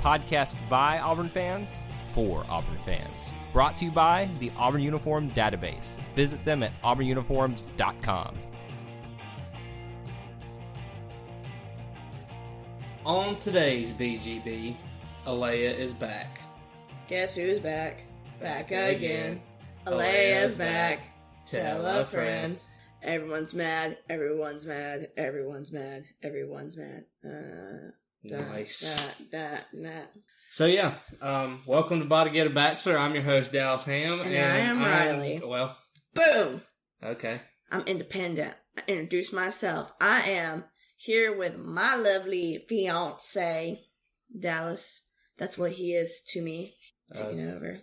podcast by Auburn fans for Auburn fans. Brought to you by the Auburn Uniform Database. Visit them at auburnuniforms.com. On today's BGB, Alayah is back. Guess who's back? Back Back again. again. Alayah's back. Tell Tell a a friend. Everyone's mad. Everyone's mad. Everyone's mad. Everyone's mad. Uh, da, Nice. So yeah, um, welcome to Body Get a Bachelor. I'm your host Dallas Ham, And I am Riley. Well, Boom! okay. I'm independent. I introduce myself. I am here with my lovely fiance, Dallas. That's what he is to me. Taking over.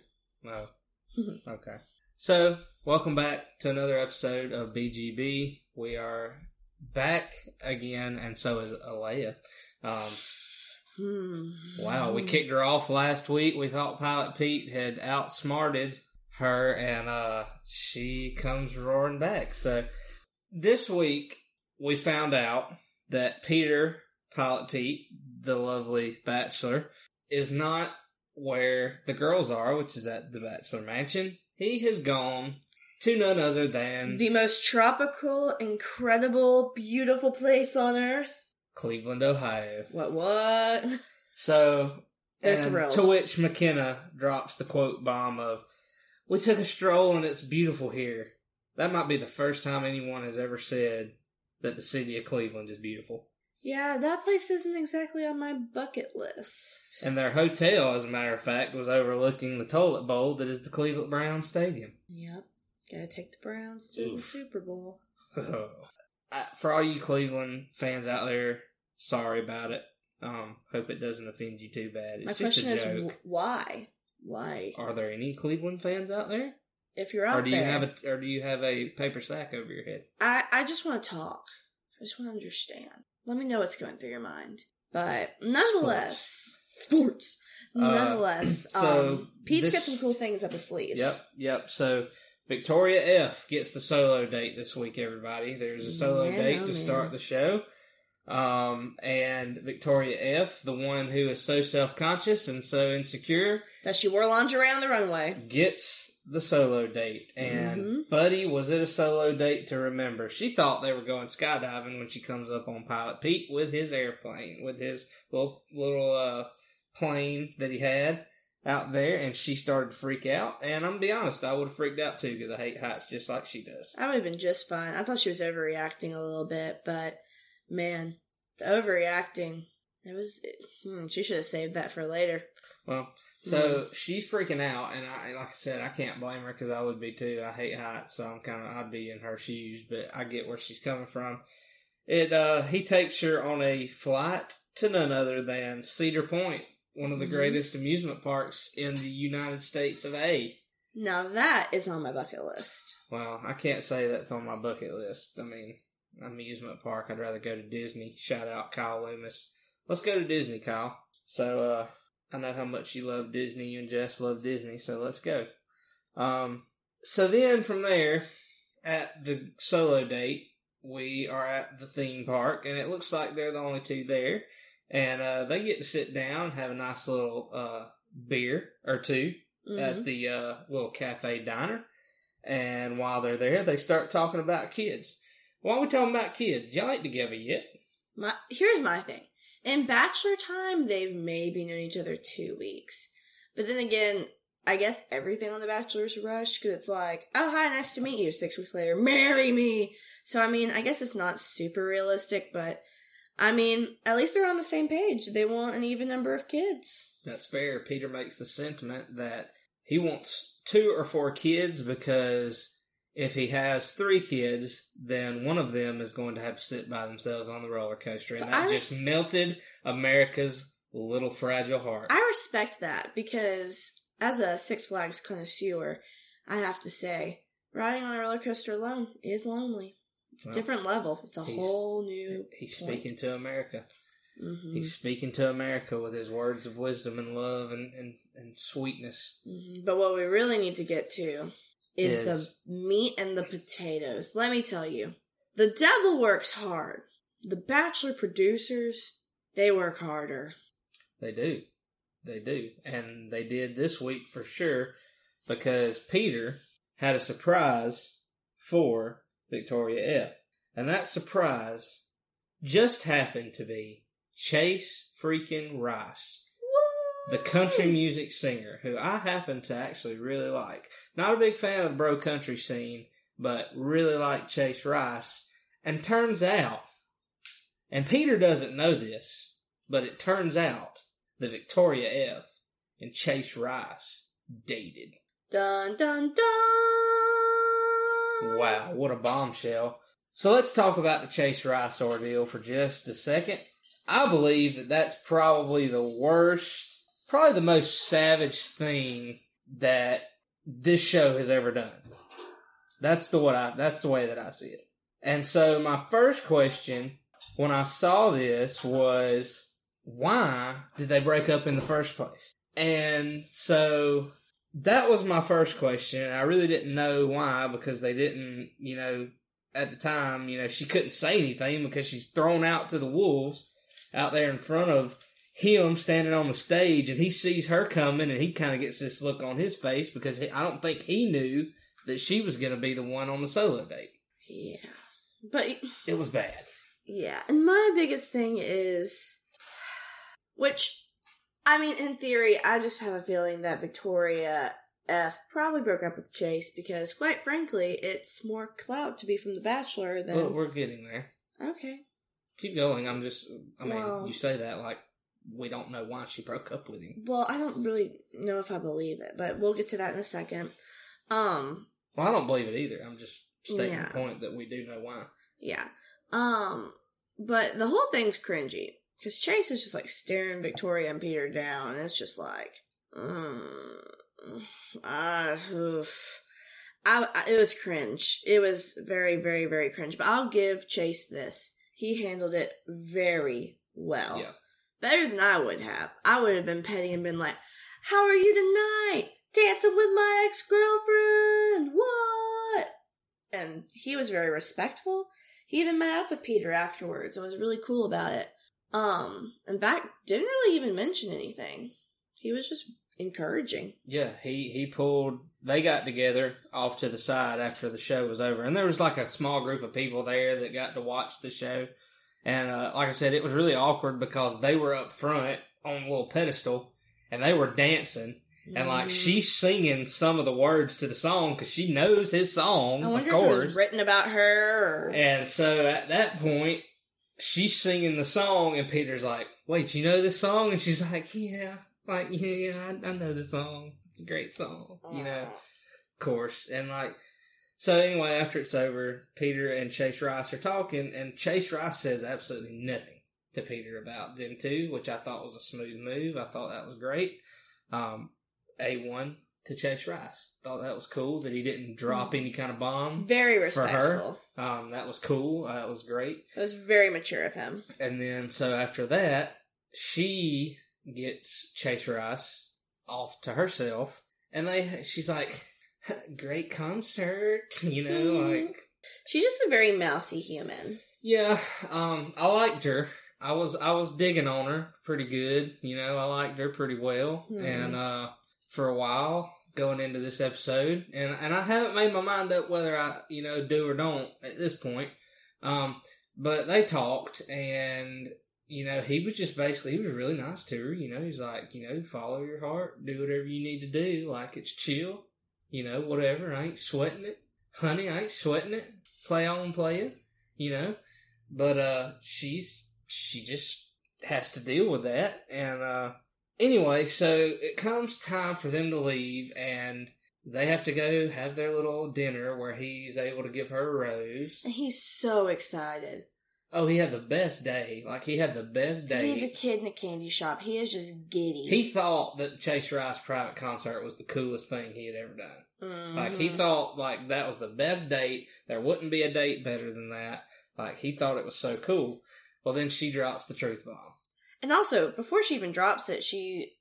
Oh, okay. So, welcome back to another episode of BGB. We are back again, and so is Alayah. Um, Hmm. wow, we kicked her off last week. We thought Pilot Pete had outsmarted her, and uh, she comes roaring back. So, this week we found out that Peter, Pilot Pete, the lovely bachelor, is not where the girls are, which is at the Bachelor Mansion. He has gone to none other than The most tropical, incredible, beautiful place on earth. Cleveland, Ohio. What, what? So, They're and thrilled. to which Mykenna drops the quote bomb of, "We took a stroll and it's beautiful here." That might be the first time anyone has ever said that the city of Cleveland is beautiful. Yeah, that place isn't exactly on my bucket list. And their hotel, as a matter of fact, was overlooking the toilet bowl that is the Cleveland Browns Stadium. Yep. Gotta take the Browns to the Super Bowl. I- uh, For all you Cleveland fans out there, sorry about it. Um, hope it doesn't offend you too bad. It's My just question a is joke. wh- why? Why? Are there any Cleveland fans out there, If you're out or do you there, have a, or do you have a paper sack over your head? I, I just want to talk. I just want to understand. Let me know what's going through your mind. But nonetheless, sports. Uh, Nonetheless, so um, Pete's this- got some cool things up his sleeves. Yep, yep. So Victoria F gets the solo date this week. Everybody, there's a solo Yeah, date to man. start the show. Um, and Victoria F, the one who is so self conscious and so insecure, That she wore lingerie on the runway. gets the solo date. And Mhm. Buddy was it a solo date to remember? She thought they were going skydiving when she comes up on Pilot Pete with his airplane, with his little little uh plane that he had out there, and she started to freak out. And I'm gonna be honest, I would have freaked out too because I hate heights just like she does. I would have been just fine. I thought she was overreacting a little bit, but man, the overreacting. It was. hmm, she should have saved that for later. Well, so she's freaking out, and I, like I said, I can't blame her because I would be too. I hate heights, so I'm kind of I'd be in her shoes, but I get where she's coming from. It uh he takes her on a flight to none other than Cedar Point, one of the Mhm. greatest amusement parks in the United States of A. Now that is on my bucket list. Well, I can't say that's on my bucket list. I mean, amusement park. I'd rather go to Disney. Shout out Kyle Loomis. Let's go to Disney, Kyle. So, uh, I know how much you love Disney. You and Jess love Disney, so let's go. Um, so then from there, at the solo date, we are at the theme park, and it looks like they're the only two there. And uh, they get to sit down, and have a nice little uh, beer or 2 Mhm. at the uh, little cafe diner. And while they're there, they start talking about kids. Why are we talking about kids? Y'all ain't together yet. My here's my thing. In bachelor time, they've maybe known each other two weeks, but then again, I guess everything on the Bachelor's rushed because it's like, oh hi, nice to meet you. Six weeks later, marry me. So I mean, I guess it's not super realistic, but I mean, at least they're on the same page. They want an even number of kids. That's fair. Peter makes the sentiment that he wants two or four kids because if he has three kids, then one of them is going to have to sit by themselves on the roller coaster, and But that I just melted America's little fragile heart. I respect that because as a Six Flags connoisseur, I have to say, riding on a roller coaster alone is lonely. It's a Well, different level. It's a whole new. He's point. speaking to America. Mhm. He's speaking to America with his words of wisdom and love and, and, and sweetness. Mhm. But what we really need to get to is, Is- the meat and the potatoes. Let me tell you, the devil works hard. The Bachelor producers, they work harder. They do. They do. And they did this week for sure because Peter had a surprise for Victoria F. And that surprise just happened to be Chase freaking Rice, the country music singer, who I happen to actually really like. Not a big fan of the bro country scene, but really like Chase Rice. And turns out, and Peter doesn't know this, but it turns out that Victoria F. and Chase Rice dated. Dun dun dun. Wow, what a bombshell. So let's talk about the Chase Rice ordeal for just a second. I believe that that's probably the worst, probably the most savage thing that this show has ever done. That's the what I that's the way that I see it. And so my first question when I saw this was why did they break up in the first place? And so that was my first question. I really didn't know why because they didn't, you know, at the time, you know, she couldn't say anything because she's thrown out to the wolves out there in front of him standing on the stage and he sees her coming and he kind of gets this look on his face because he, I don't think he knew that she was going to be the one on the solo date. Yeah. But It was bad. Yeah, and my biggest thing is, which, I mean, in theory, I just have a feeling that Victoria F probably broke up with Chase because, quite frankly, it's more clout to be from The Bachelor than. Well, we're getting there. okay. Keep going. I'm just, I mean, Well- you say that like we don't know why she broke up with him. Well, I don't really know if I believe it, but we'll get to that in a second. Um, Well, I don't believe it either. I'm just stating Yeah. the point that we do know why. yeah. Um, but the whole thing's cringy because Chase is just like staring Victoria and Peter down, and it's just like, mm, ah, oof. I, I, it was cringe. It was very, very, very cringe. But I'll give Chase this. He handled it very well. Yeah. Better than I would have. I would have been petty and been like, How are you tonight? Dancing with my ex girlfriend. What? And he was very respectful. He even met up with Peter afterwards and was really cool about it. Um, in fact, didn't really even mention anything. He was just encouraging. Yeah, he he pulled. They got together off to the side after the show was over, and there was like a small group of people there that got to watch the show. And uh, like I said, it was really awkward because they were up front on a little pedestal, and they were dancing, and like Mhm. she's singing some of the words to the song because she knows his song, I of wonder if it course. was written about her or. And so at that point, she's singing the song, and Peter's like, "Wait, you know this song?" And she's like, "Yeah, like yeah, yeah I, I know the song. It's a great song, you know." Of course, and like, so anyway, after it's over, Peter and Chase Rice are talking, and Chase Rice says absolutely nothing to Peter about them two, which I thought was a smooth move. I thought that was great. Um, a one to Chase Rice. Thought that was cool that he didn't drop any kind of bomb. Very For her? respectful. Um, that was cool. Uh, that was great. It was very mature of him. And then so after that, she gets Chase Rice off to herself, and they she's like, "Great concert," you know, like She's just a very mousy human. yeah. Um, I liked her. I was I was digging on her pretty good. You know, I liked her pretty well, Mhm. and uh, for a while going into this episode, and and I haven't made my mind up whether I you know do or don't at this point. Um, but they talked, and you know he was just basically he was really nice to her. You know, he's like you know follow your heart, do whatever you need to do. Like it's chill. You know, whatever. I ain't sweating it, honey. I ain't sweating it. Play on, play. You know, but uh, she's she just has to deal with that, and uh, anyway, so it comes time for them to leave, and they have to go have their little dinner where he's able to give her a rose. And he's so excited. Oh, he had the best day. Like he had the best day. He's a kid in a candy shop. He is just giddy. He thought that Chase Rice private concert was the coolest thing he had ever done. Mhm. Like he thought like that was the best date. There wouldn't be a date better than that. Like he thought it was so cool. Well, then she drops the truth bomb. And also, before she even drops it, she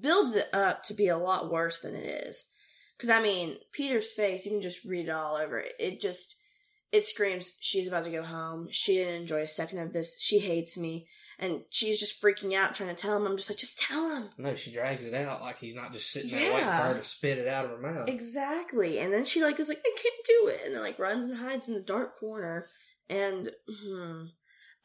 builds it up to be a lot worse than it is. Because, I mean, Peter's face, you can just read it all over it. It just, it screams, she's about to go home. She didn't enjoy a second of this. She hates me. And she's just freaking out, trying to tell him. I'm just like, just tell him. No, she drags it out like he's not just sitting there waiting for her to spit it out of her mouth. Exactly. And then she, like, was like, I can't do it. And then, like, runs and hides in the dark corner. And, hmm,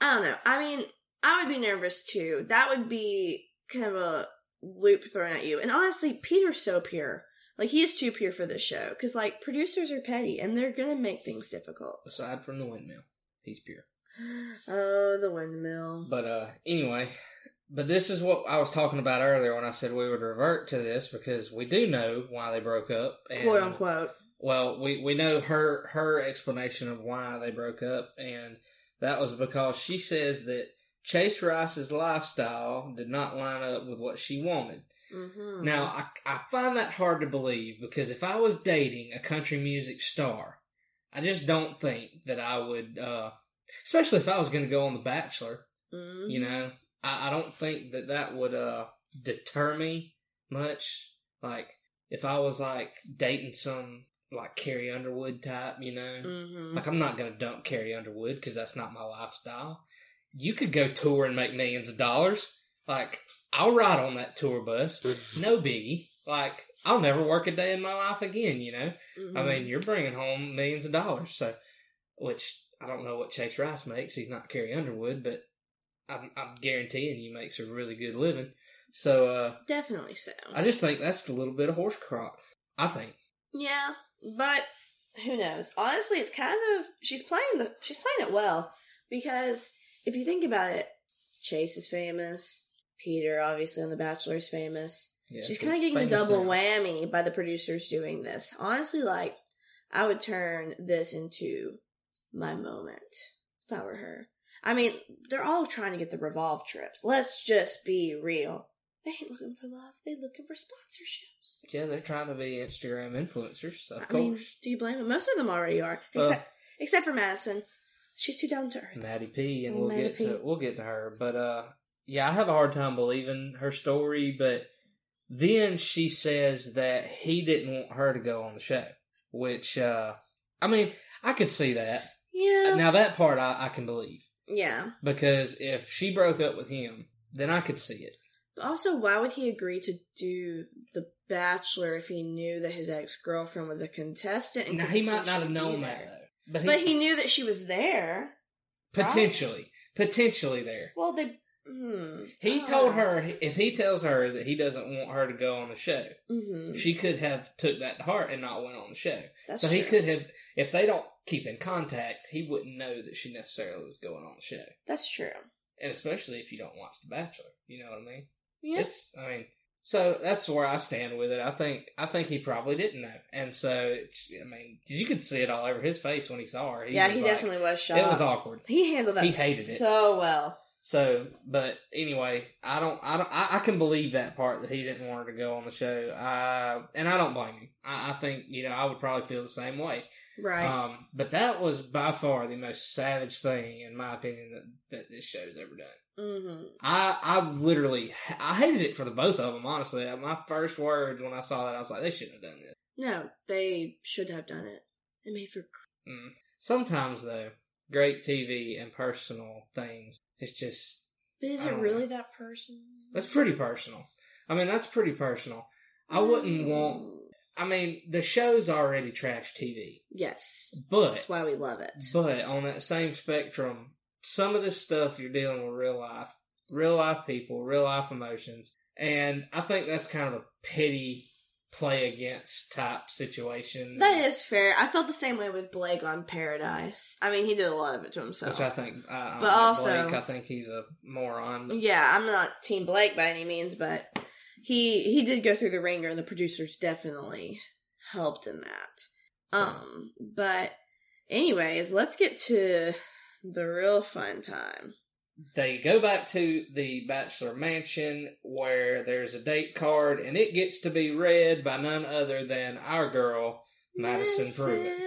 I don't know. I mean, I would be nervous too. That would be kind of a loop thrown at you. And honestly, Peter's so pure. Like, he is too pure for this show. Because, like, producers are petty and they're going to make things difficult. Aside from the windmill, he's pure. Oh, the windmill. But uh, anyway, but this is what I was talking about earlier when I said we would revert to this because we do know why they broke up. And, Quote unquote. Well, we we know her her explanation of why they broke up, and that was because she says that Chase Rice's lifestyle did not line up with what she wanted. Mm-hmm. Now, I, I find that hard to believe because if I was dating a country music star, I just don't think that I would, uh, especially if I was going to go on The Bachelor, mm-hmm. you know, I, I don't think that that would uh, deter me much. Like, if I was like dating some like Carrie Underwood type, you know, Mm-hmm. like I'm not going to dump Carrie Underwood because that's not my lifestyle. You could go tour and make millions of dollars. Like, I'll ride on that tour bus. No biggie. Like, I'll never work a day in my life again, you know? I mean, you're bringing home millions of dollars. So, which I don't know what Chase Rice makes. He's not Carrie Underwood, but I'm, I'm guaranteeing he makes a really good living. So, uh, definitely so. I just think that's a little bit of horse crock. I think. Yeah, but who knows? Honestly, it's kind of she's playing the she's playing it well because if you think about it, Chase is famous. Peter, obviously, on The Bachelor is famous. Yeah, she's kind of getting the double now. whammy by the producers doing this. Honestly, like I would turn this into my moment if I were her. I mean, they're all trying to get the revolve trips. Let's just be real. They ain't looking for love. They looking for sponsorships. Yeah, they're trying to be Instagram influencers, of I course. mean, do you blame them? Most of them already are, except except for Madison. She's too down to earth. Maddie P, and Oh, we'll Maddie get P. to we'll get to her. But uh, yeah, I have a hard time believing her story. But then she says that he didn't want her to go on the show, which uh, I mean, I could see that. Yeah, Now that part I, I can believe yeah. because if she broke up with him, then I could see it. But also, why would he agree to do The Bachelor if he knew that his ex girlfriend was a contestant? And Now he might not have known that though, but he, But he knew that she was there. right? potentially, potentially there. Well, they. Hmm. He told her if he tells her that he doesn't want her to go on the show, Mm-hmm. she could have took that to heart and not went on the show. That's so true. he could have, if they don't keep in contact, he wouldn't know that she necessarily was going on the show. That's true. And especially if you don't watch The Bachelor, you know what I mean? Yeah. It's, I mean, so that's where I stand with it. I think, I think he probably didn't know, and so it's, I mean, you could see it all over his face when he saw her. He yeah, he like- definitely was shocked. It was awkward. He handled that He hated it. so well. So, but anyway, I don't, I don't, I, I can believe that part that he didn't want her to go on the show. Uh, and I don't blame him. I, I think you know I would probably feel the same way. Right. Um, but that was by far the most savage thing, in my opinion, that, that this show's ever done. mm-hmm. I, I literally, I hated it for the both of them. Honestly, my first words when I saw that, I was like, they shouldn't have done this. No, they should have done it. It made for. Mm. Sometimes though, great TV and personal things, it's just But is it really know. that personal? that's pretty personal. I mean, that's pretty personal. I wouldn't want. I mean, the show's already trash TV, Yes, but that's why we love it. but on that same spectrum, some of this stuff you're dealing with real life, real life people, real life emotions, and I think that's kind of a petty play against type situation. That is fair. I felt the same way with Blake on Paradise. I mean, he did a lot of it to himself. which I think. I, I But also- Blake, I think he's a moron. yeah, I'm not Team Blake by any means, but he he did go through the ringer, and the producers definitely helped in that. Um, but anyways, let's get to the real fun time. They go back to the bachelor mansion where there's a date card, and it gets to be read by none other than our girl Madison Prewett.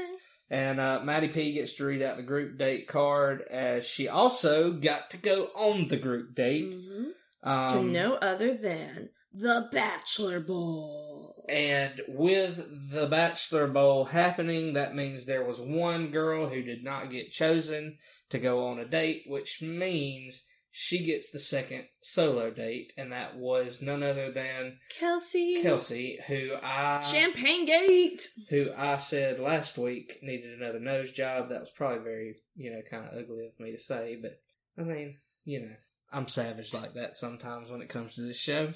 And uh, Maddie P gets to read out the group date card as she also got to go on the group date. Mhm. Um, to no other than the Bachelor Bowl. And with the Bachelor Bowl happening, that means there was one girl who did not get chosen to go on a date, which means she gets the second solo date, and that was none other than Kelsey. Kelsey, who I Champagne Gate. who I said last week needed another nose job. That was probably very, you know, kind of ugly of me to say, but I mean, you know, I'm savage like that sometimes when it comes to this show.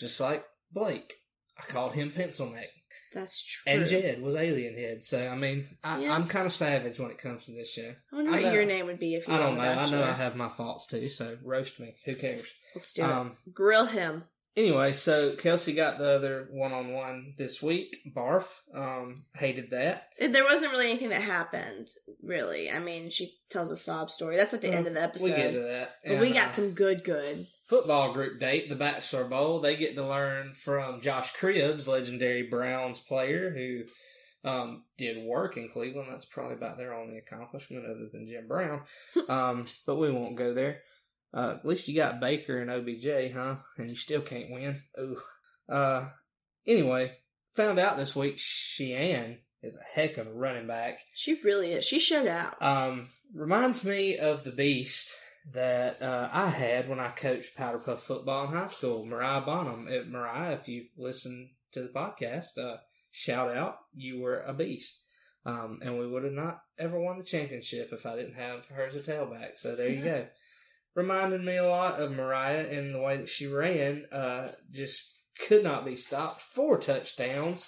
Just like Blake. I called him Pencil Neck. That's true. And Jed was Alien Head. So, I mean, I, Yeah. I'm kind of savage when it comes to this show. I wonder I what your name would be if you I don't know. I know I have my faults too, so roast me. Who cares? Let's do it. Um, Grill him. Anyway, so Kelsey got the other one on one this week. Barf. Um, hated that. There wasn't really anything that happened, really. I mean, she tells a sob story. That's at the end of the episode. We get to that. But we got uh, some good, good. Football group date, the Bachelor Bowl. They get to learn from Josh Cribbs, legendary Browns player who um, did work in Cleveland. That's probably about their only accomplishment other than Jim Brown. um, but we won't go there. Uh, at least you got Baker and OBJ, huh? And you still can't win. Ooh. Uh, anyway, found out this week Shiann is a heck of a running back. She really is. She showed out. Um, reminds me of the beast that uh, I had when I coached powder puff football in high school. Mariah Bonham. Uh, Mariah, if you listen to the podcast, uh, shout out, you were a beast. Um, and we would have not ever won the championship if I didn't have her as a tailback. So there you go. Reminded me a lot of Mariah in the way that she ran. Uh, just could not be stopped. Four touchdowns.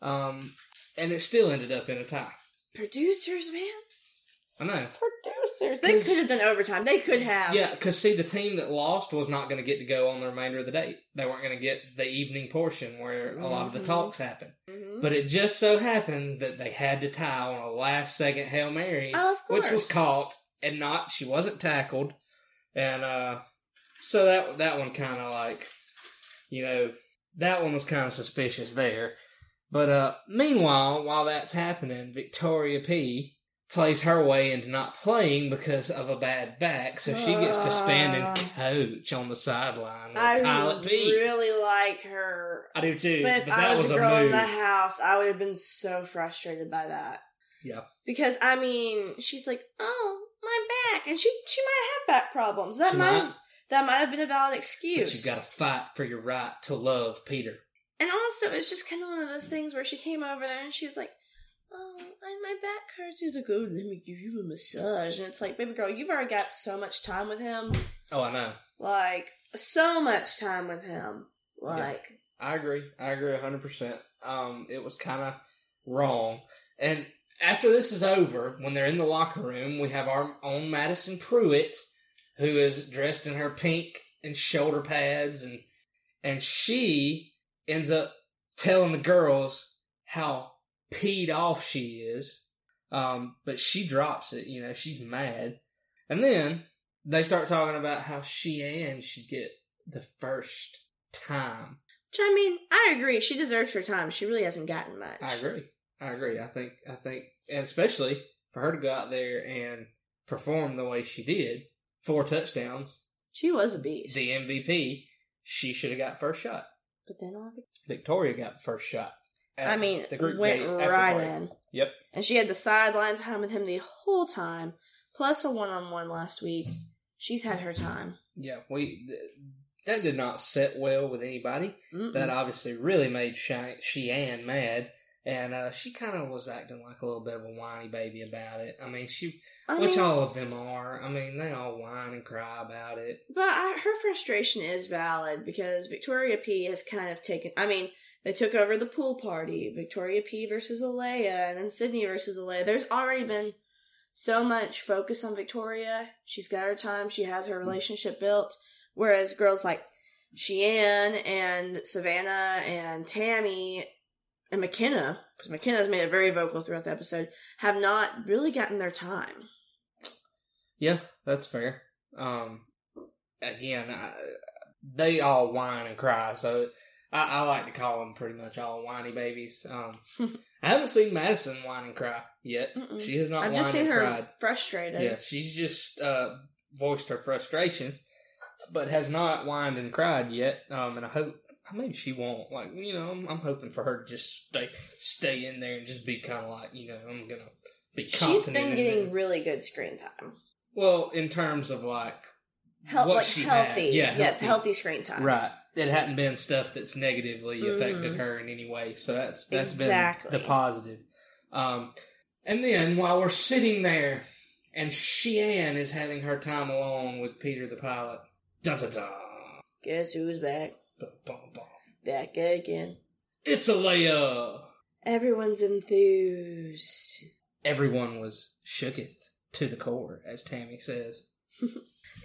Um, and it still ended up in a tie. Producers, man. I know. Producers. They could have done overtime. They could have. Yeah, because see, the team that lost was not going to get to go on the remainder of the date. They weren't going to get the evening portion where a lot of the Mhm. talks happen. Mhm. But it just so happens that they had to tie on a last second Hail Mary, Oh, which was caught and not, she wasn't tackled. And, uh, so that, that one kind of like, you know, that one was kind of suspicious there. But, uh, meanwhile, while that's happening, Victoria P plays her way into not playing because of a bad back, so she gets to stand and Ah. coach on the sideline I Pilot P. really like her. I do too. But if but I was, was a a girl in the house, I would have been so frustrated by that. Yeah. Because I mean, she's like, "Oh, my back," and she she might have back problems. That She might, might. that might have been a valid excuse. But you've got to fight for your right to love Peter. And also, it's just kind of one of those things where she came over there and she was like, "Oh, I, my back hurts." She's like, "Oh, let me give you a massage." And it's like, baby girl, you've already got so much time with him, Oh, I know. like so much time with him, like. I agree. I agree 100%. Um, it was kind of wrong. And after this is over, when they're in the locker room, we have our own Madison Prewett, who is dressed in her pink and shoulder pads, and and she ends up telling the girls how peed off she is. Um, but she drops it, you know, she's mad. And then they start talking about how she and should get the first time. Which I mean, I agree. She deserves her time. She really hasn't gotten much. I agree. I agree. I think. I think, and especially for her to go out there and perform the way she did, four touchdowns, She was a beast. the MVP. She should have got first shot. but then all Victoria got first shot. I mean, the group went right in. Yep. And she had the sideline time with him the whole time, plus a one on one last week. She's had her time. Yeah. We th- that did not sit well with anybody. Mm-mm. That obviously really made Shi- Shiann mad. And uh, she kind of was acting like a little bit of a whiny baby about it. I mean, she, I which mean, all of them are. I mean, they all whine and cry about it. But I, her frustration is valid because Victoria P has kind of taken. I mean, they took over the pool party. Victoria P versus Alayah, and then Sydney versus Alayah. There's already been so much focus on Victoria. She's got her time. She has her relationship built. Whereas girls like Shiann and Savannah and Tammy and Mykenna, because Mykenna's made it very vocal throughout the episode, have not really gotten their time. Yeah, that's fair. Um, again, I, they all whine and cry, so I, I like to call them pretty much all whiny babies. Um, I haven't seen Madison whine and cry yet. Mm-mm. She has not. I've whined just seen her cried. frustrated. Yeah, she's just uh, voiced her frustrations, but has not whined and cried yet. Um, and I hope maybe she won't. Like you know, I'm, I'm hoping for her to just stay stay in there and just be kind of like you know, I'm gonna be. She's been getting really good screen time. well in terms of like Hel- what like she had. healthy. Yeah, yes, healthy screen time. Right. It hadn't been stuff that's negatively affected Mhm. her in any way. So that's that's Exactly. been the positive. Um, and then while we're sitting there, and Shiann is having her time alone with Peter the pilot. Dun dun dun. Guess who's back? Bum, bum, bum. Back again. It's Alayah. Everyone's enthused. Everyone was shooketh to the core, as Tammy says.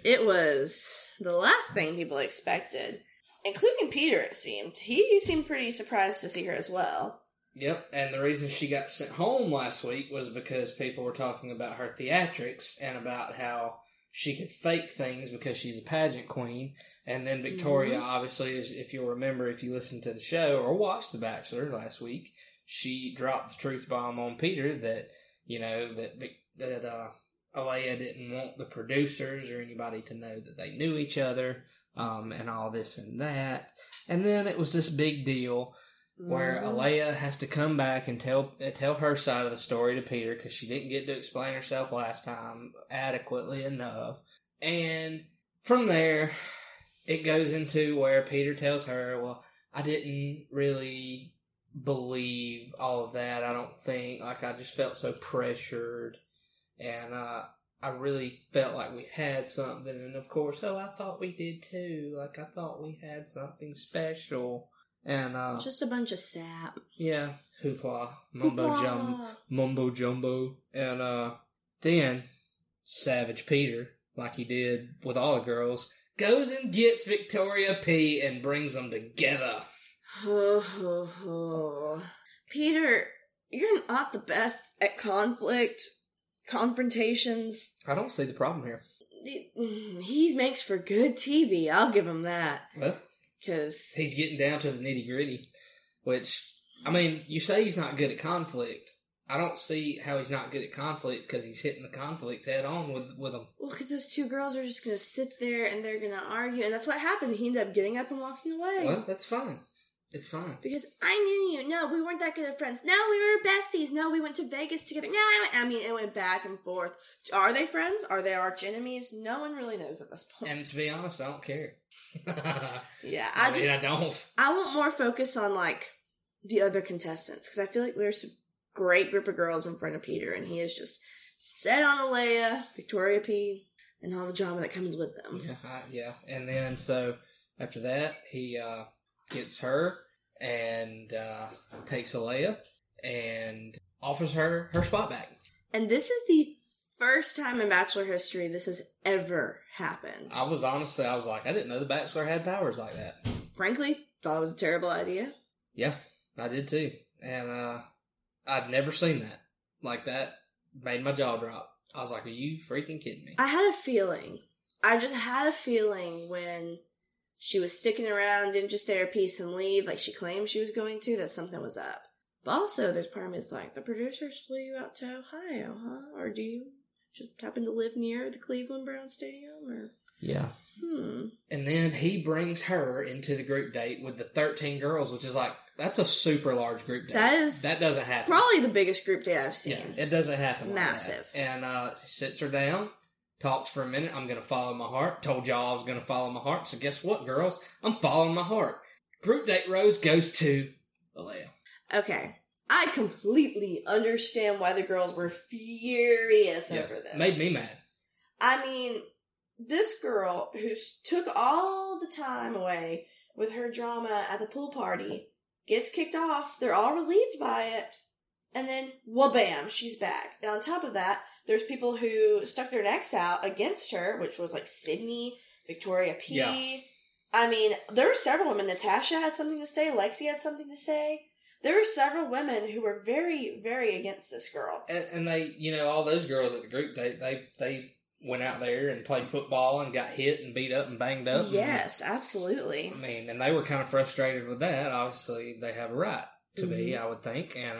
It was the last thing people expected, including Peter, it seemed. He seemed pretty surprised to see her as well. Yep, and the reason she got sent home last week was because people were talking about her theatrics and about how she could fake things because she's a pageant queen. And then Victoria, Mhm. obviously, is, if you'll remember, if you listened to the show or watched The Bachelor last week, she dropped the truth bomb on Peter that you know that that uh, Alayah didn't want the producers or anybody to know that they knew each other, um, and all this and that. And then it was this big deal where Mhm. Alayah has to come back and tell uh, tell her side of the story to Peter because she didn't get to explain herself last time adequately enough. And from there, it goes into where Peter tells her, "Well, I didn't really believe all of that. I don't think like I just felt so pressured, and uh, I really felt like we had something. And of course, oh, I thought we did too. Like I thought we had something special." And uh, Just a bunch of sap. yeah, hoopla, mumbo jumbo, mumbo jumbo, and uh, then Savage Peter, like he did with all the girls, goes and gets Victoria P and brings them together. Peter, you're not the best at conflict, confrontations. I don't see the problem here. He makes for good TV. I'll give him that. Well, Because he's getting down to the nitty gritty, which I mean, you say he's not good at conflict. I don't see how he's not good at conflict because he's hitting the conflict head on with with them. well, because those two girls are just gonna sit there and they're gonna argue, and that's what happened. He ended up getting up and walking away. Well, that's fine. It's fine. Because I knew you. No, we weren't that good of friends. No, we were besties. No, we went to Vegas together. No, I, I mean, it went back and forth. Are they friends? Are they arch enemies? No one really knows at this point. And to be honest, I don't care. yeah, I, I, mean, just I don't. I want more focus on like the other contestants because I feel like there's a great group of girls in front of Peter, and he is just set on Alayah, Victoria P, and all the drama that comes with them. Yeah, yeah. And then so after that, he uh, gets her and uh, takes Alayah and offers her her spot back. And this is the first time in Bachelor history this has ever happened. I was honestly, I was like, I didn't know the Bachelor had powers like that. Frankly, thought it was a terrible idea. Yeah, I did too. And uh, I'd never seen that like that. Made my jaw drop. I was like, "Are you freaking kidding me?" I had a feeling. I just had a feeling when she was sticking around, didn't just say her piece and leave like she claimed she was going to, that something was up. But also, there's part of me that's like, the producers flew you out to Ohio, huh? Or do you just happen to live near the Cleveland Brown Stadium? Or, yeah. hmm. And then he brings her into the group date with the 13 girls, which is like, that's a super large group date. That is That doesn't happen. Probably the biggest group date I've seen. Yeah, it doesn't happen. like. Massive. And uh, sits her down, talks for a minute. I'm going to follow my heart. Told y'all I was going to follow my heart. So guess what, girls? I'm following my heart. Group date rose goes to Alayah. Okay. I completely understand why the girls were furious Yeah, over this. Made me mad. I mean, this girl who took all the time away with her drama at the pool party gets kicked off. They're all relieved by it. And then, well, bam, she's back. And on top of that, there's people who stuck their necks out against her, which was like Sydney, Victoria P. Yeah. I mean, there were several women. Natasha had something to say. Lexi had something to say. There were several women who were very, very against this girl. and, and they, you know, all those girls at the group date, they they went out there and played football and got hit and beat up and banged up. and- Yes, absolutely. I mean, and they were kind of frustrated with that. Obviously, they have a right to be, Mhm. I would think, and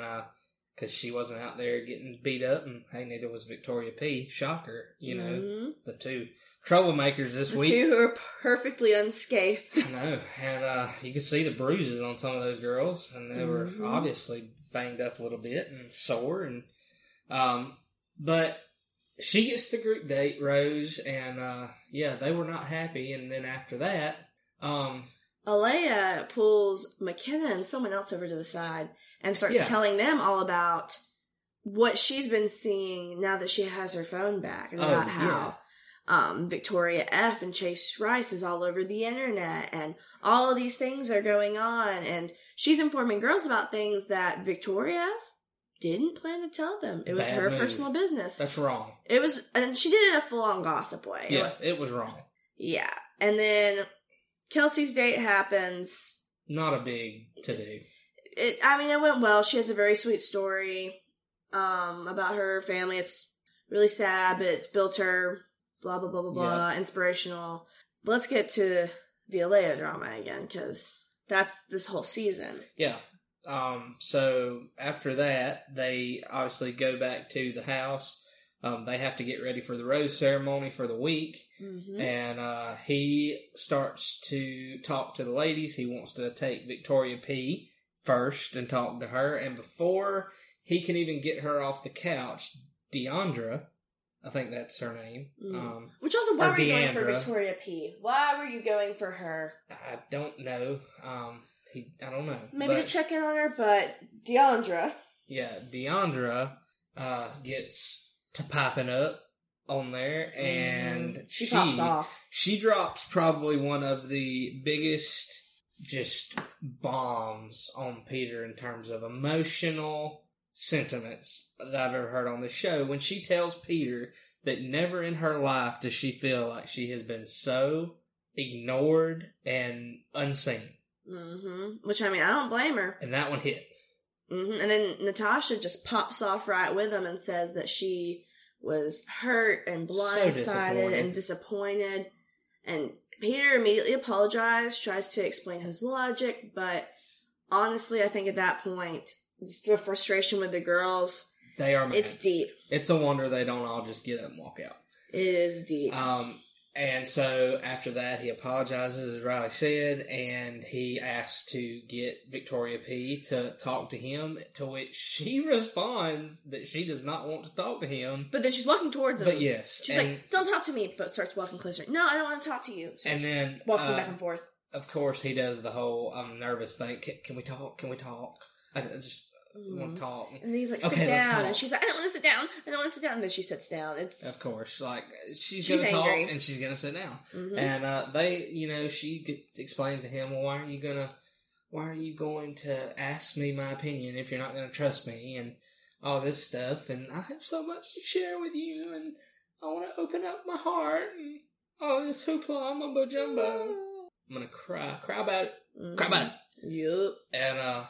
because she wasn't out there getting beat up, and hey, neither was Victoria P. Shocker, you know, Mhm. the two troublemakers this the week. two who are perfectly unscathed. I know, and uh, you could see the bruises on some of those girls, and they were Mhm. obviously banged up a little bit and sore, and um, but she gets the group date, Rose, and uh, yeah, they were not happy, and then after that, um, Alayah pulls Mykenna and someone else over to the side and starts Yeah. telling them all about what she's been seeing now that she has her phone back and Oh, about how um, Victoria F and Chase Rice is all over the internet and all of these things are going on and she's informing girls about things that Victoria F didn't plan to tell them. It was Bad her move. personal business. that's wrong. It was, and she did it in a full on gossip way. Yeah, it was wrong. Yeah. And then Kelsey's date happens. Not a big to do. It, I mean, it went well. She has a very sweet story um, about her family. It's really sad, but it's built her. Blah blah blah blah blah. Inspirational. Let's get to the Alayah drama again because that's this whole season. Yeah. Um, so after that, they obviously go back to the house. Um, they have to get ready for the rose ceremony for the week. Mm-hmm. And uh, he starts to talk to the ladies. He wants to take Victoria P first and talk to her. And before he can even get her off the couch, Deandra, I think that's her name. Mm. Um, Which also, why were you going for Victoria P? Why were you going for her? I don't know. Um, he, I don't know. Maybe to check in on her, but Deandra. yeah, Deandra uh, gets to popping up on there, and Mhm. she, pops off. She drops probably one of the biggest just bombs on Peter in terms of emotional sentiments that I've ever heard on the show. When she tells Peter that never in her life does she feel like she has been so ignored and unseen. Mm-hmm. Which I mean, I don't blame her. And that one hit. hmm And then Natasha just pops off right with him and says that she was hurt and blindsided disappointed. and disappointed. And Peter immediately apologized, tries to explain his logic, but honestly, I think at that point, the frustration with the girls, They are mad. it's deep. It's a wonder they don't all just get up and walk out. It is deep. Um, and so after that, he apologizes, as Riley said, and he asks to get Victoria P to talk to him. To which she responds that she does not want to talk to him. but then she's walking towards him. But yes, She's and, like, don't talk to me, but starts walking closer. No, I don't want to talk to you. Starts and then walking uh, back and forth. of course he does the whole "I'm nervous" thing. Can, can we talk? Can we talk? I, I just want to talk. And then he's like, sit let's down. And she's like, I don't want to sit down. I don't want to sit down. And then she sits down. It's Of course, like she's, She's gonna angry. talk and she's gonna sit down. Mhm. And uh, they, you know, she explains to him, well, why are you gonna, why are you going to ask me my opinion if you're not gonna trust me and all this stuff? And I have so much to share with you, and I want to open up my heart and all this hoopla mumbo jumbo. I'm gonna cry, cry about it, Mhm. cry about it. Yep. And uh,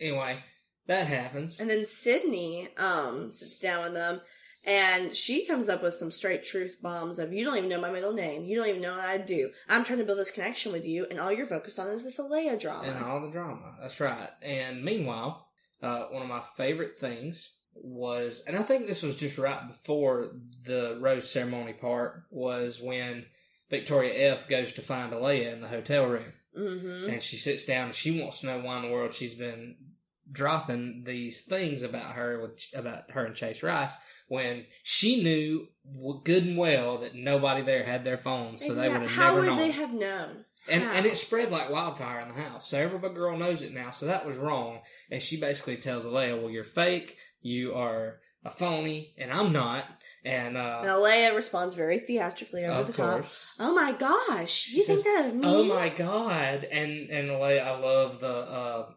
anyway, that happens. And then Sydney um sits down with them and she comes up with some straight truth bombs of you don't even know my middle name. You don't even know what I do. I'm trying to build this connection with you and all you're focused on is this Alayah drama. and all the drama. That's right. And meanwhile, uh, one of my favorite things was, and I think this was just right before the rose ceremony part, was when Victoria F goes to find Alayah in the hotel room, mm-hmm. and she sits down and she wants to know why in the world she's been dropping these things about her with about her and Chase Rice when she knew good and well that nobody there had their phones, so they would have How never would known. they have known? And How? and it spread like wildfire in the house. So every girl knows it now. So that was wrong. And she basically tells Alayah, "Well, you're fake. You are a phony, and I'm not." And uh, And Alayah responds very theatrically over the top. Oh my gosh, you She think says, that of me? oh my god! And and Alayah, I love the uh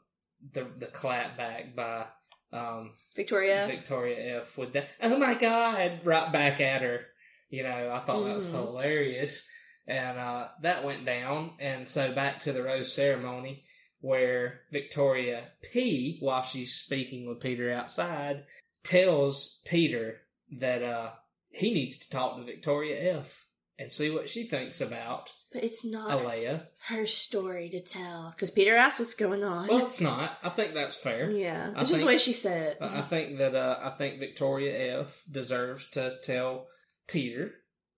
the the clap back by um Victoria. Victoria F with that. Oh my god! Right back at her. You know, I thought that was Mhm. hilarious. And uh, that went down. And so back to the rose ceremony. where Victoria P, while she's speaking with Peter outside, tells Peter that uh he needs to talk to Victoria F and see what she thinks about But it's not Alayah. her story to tell. Because Peter asked what's going on. Well, it's not. I think that's fair. yeah. I It's just the way she said it. I think that uh, I think Victoria F deserves to tell Peter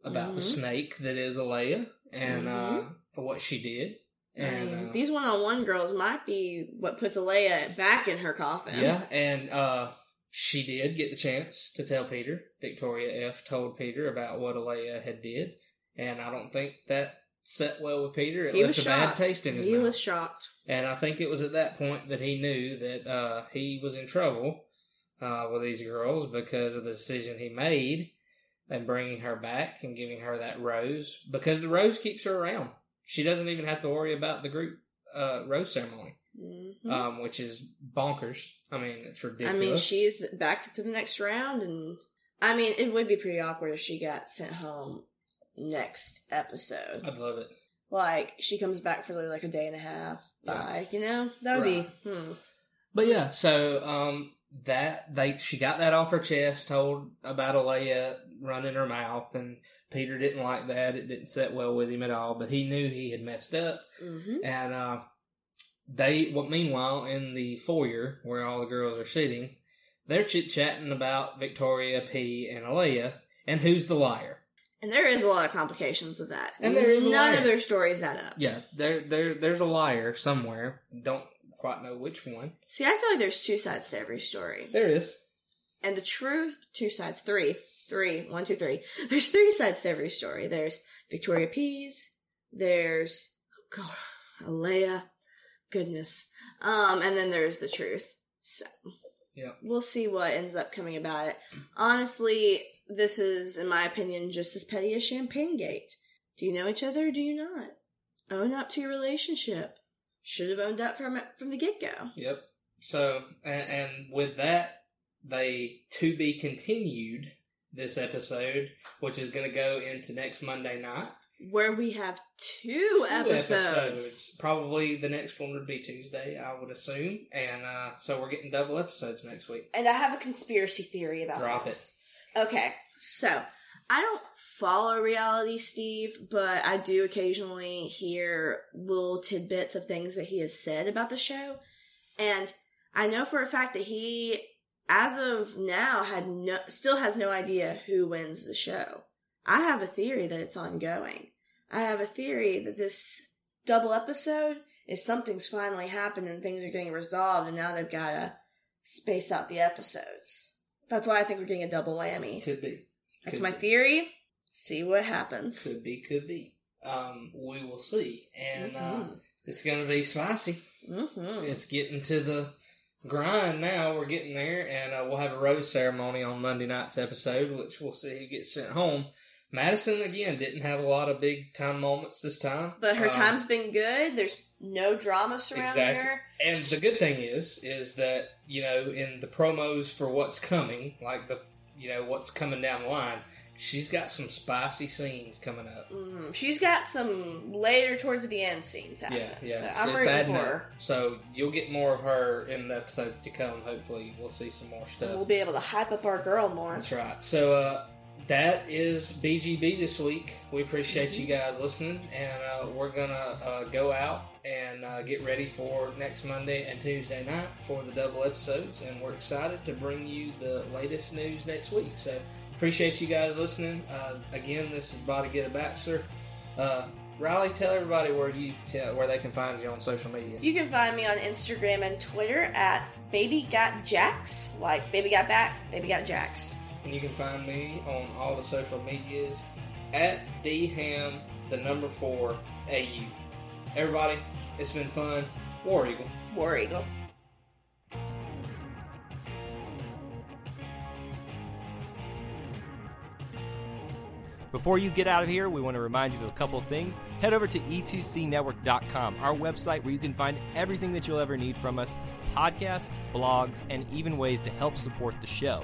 about the Mhm. snake that is Alayah and uh, what she did. Mm-hmm. I And mean, uh, these one-on-one girls might be what puts Alayah back in her coffin. yeah, and uh, she did get the chance to tell Peter. Victoria F told Peter about what Alayah had did, and I don't think that set well with Peter. It he left was a bad shocked. taste in his he mouth. was shocked. And I think it was at that point that he knew that uh, he was in trouble uh, with these girls because of the decision he made and bringing her back and giving her that rose because the rose keeps her around. She doesn't even have to worry about the group uh, rose ceremony, Mhm. um, which is bonkers. I mean, it's ridiculous. I mean, she's back to the next round, and I mean, it would be pretty awkward if she got sent home next episode. I'd love it. Like she comes back for like a day and a half. Yeah. Bye. You know, that would Right. be. Hmm. But yeah, so um, that they she got that off her chest, told about Alayah running her mouth, and Peter didn't like that. It didn't set well with him at all. But he knew he had messed up, hmm and uh, they. Well, meanwhile, in the foyer where all the girls are sitting, they're chit chatting about Victoria P and Alayah and who's the liar. And there is a lot of complications with that. And there is a none liar. of their stories add up. Yeah, there, there, there's a liar somewhere. Don't quite know which one. See, I feel like there's two sides to every story. There is. And the true two sides, three, three, one, two, three. There's three sides to every story. There's Victoria Pease. There's oh God, Alayah. Goodness. Um, and then there's the truth. So Yep. we'll see what ends up coming about it. Honestly, this is, in my opinion, just as petty as Champagne Gate. Do you know each other or do you not? Own up to your relationship. Should have owned up from from the get go. Yep. So, and, and with that, they to be continued this episode, which is going to go into next Monday night. Where we have two, Two episodes. Probably the next one would be Tuesday, I would assume. And uh, so we're getting double episodes next week. And I have a conspiracy theory about Drop this. Okay, so I don't follow reality Steve, but I do occasionally hear little tidbits of things that he has said about the show. And I know for a fact that he, as of now, had no still has no idea who wins the show. I have a theory that it's ongoing. I have a theory that this double episode is something's finally happened and things are getting resolved, and now they've got to space out the episodes. That's why I think we're getting a double whammy. Could be. That's Could my be. theory. See what happens. Could be, could be. Um, we will see. And uh, Mhm. it's going to be spicy. Mm-hmm. It's getting to the grind now. We're getting there, and uh, we'll have a rose ceremony on Monday night's episode, which we'll see who gets sent home. Madison again didn't have a lot of big time moments this time, But her Um, time's been good. There's no drama surrounding Exactly. her. And the good thing is, is that you know in the promos for what's coming, like the you know what's coming down the line, she's got some spicy scenes coming up. hmm She's got some later towards the end scenes happening. Yeah, yeah. So it's- I'm it's rooting for up. her. So you'll get more of her in the episodes to come. Hopefully, we'll see some more stuff. We'll be able to hype up our girl more. That's right. So uh, that is BGB this week. We appreciate you guys listening, and uh, we're gonna uh, go out and uh, get ready for next Monday and Tuesday night for the double episodes, and we're excited to bring you the latest news next week. So appreciate you guys listening. Uh, again, this is Body Get a Baxter. Uh, Riley, tell everybody where you where they can find you on social media. You can find me on Instagram and Twitter at Baby Got Jax, like Baby Got Back, Baby Got Jax. And you can find me on all the social medias at dham the number four au. Everybody, it's been fun. War Eagle. War Eagle. Before you get out of here, we want to remind you of a couple of things. Head over to e e2cnetwork.com, our website where you can find everything that you'll ever need from us podcasts, blogs, and even ways to help support the show.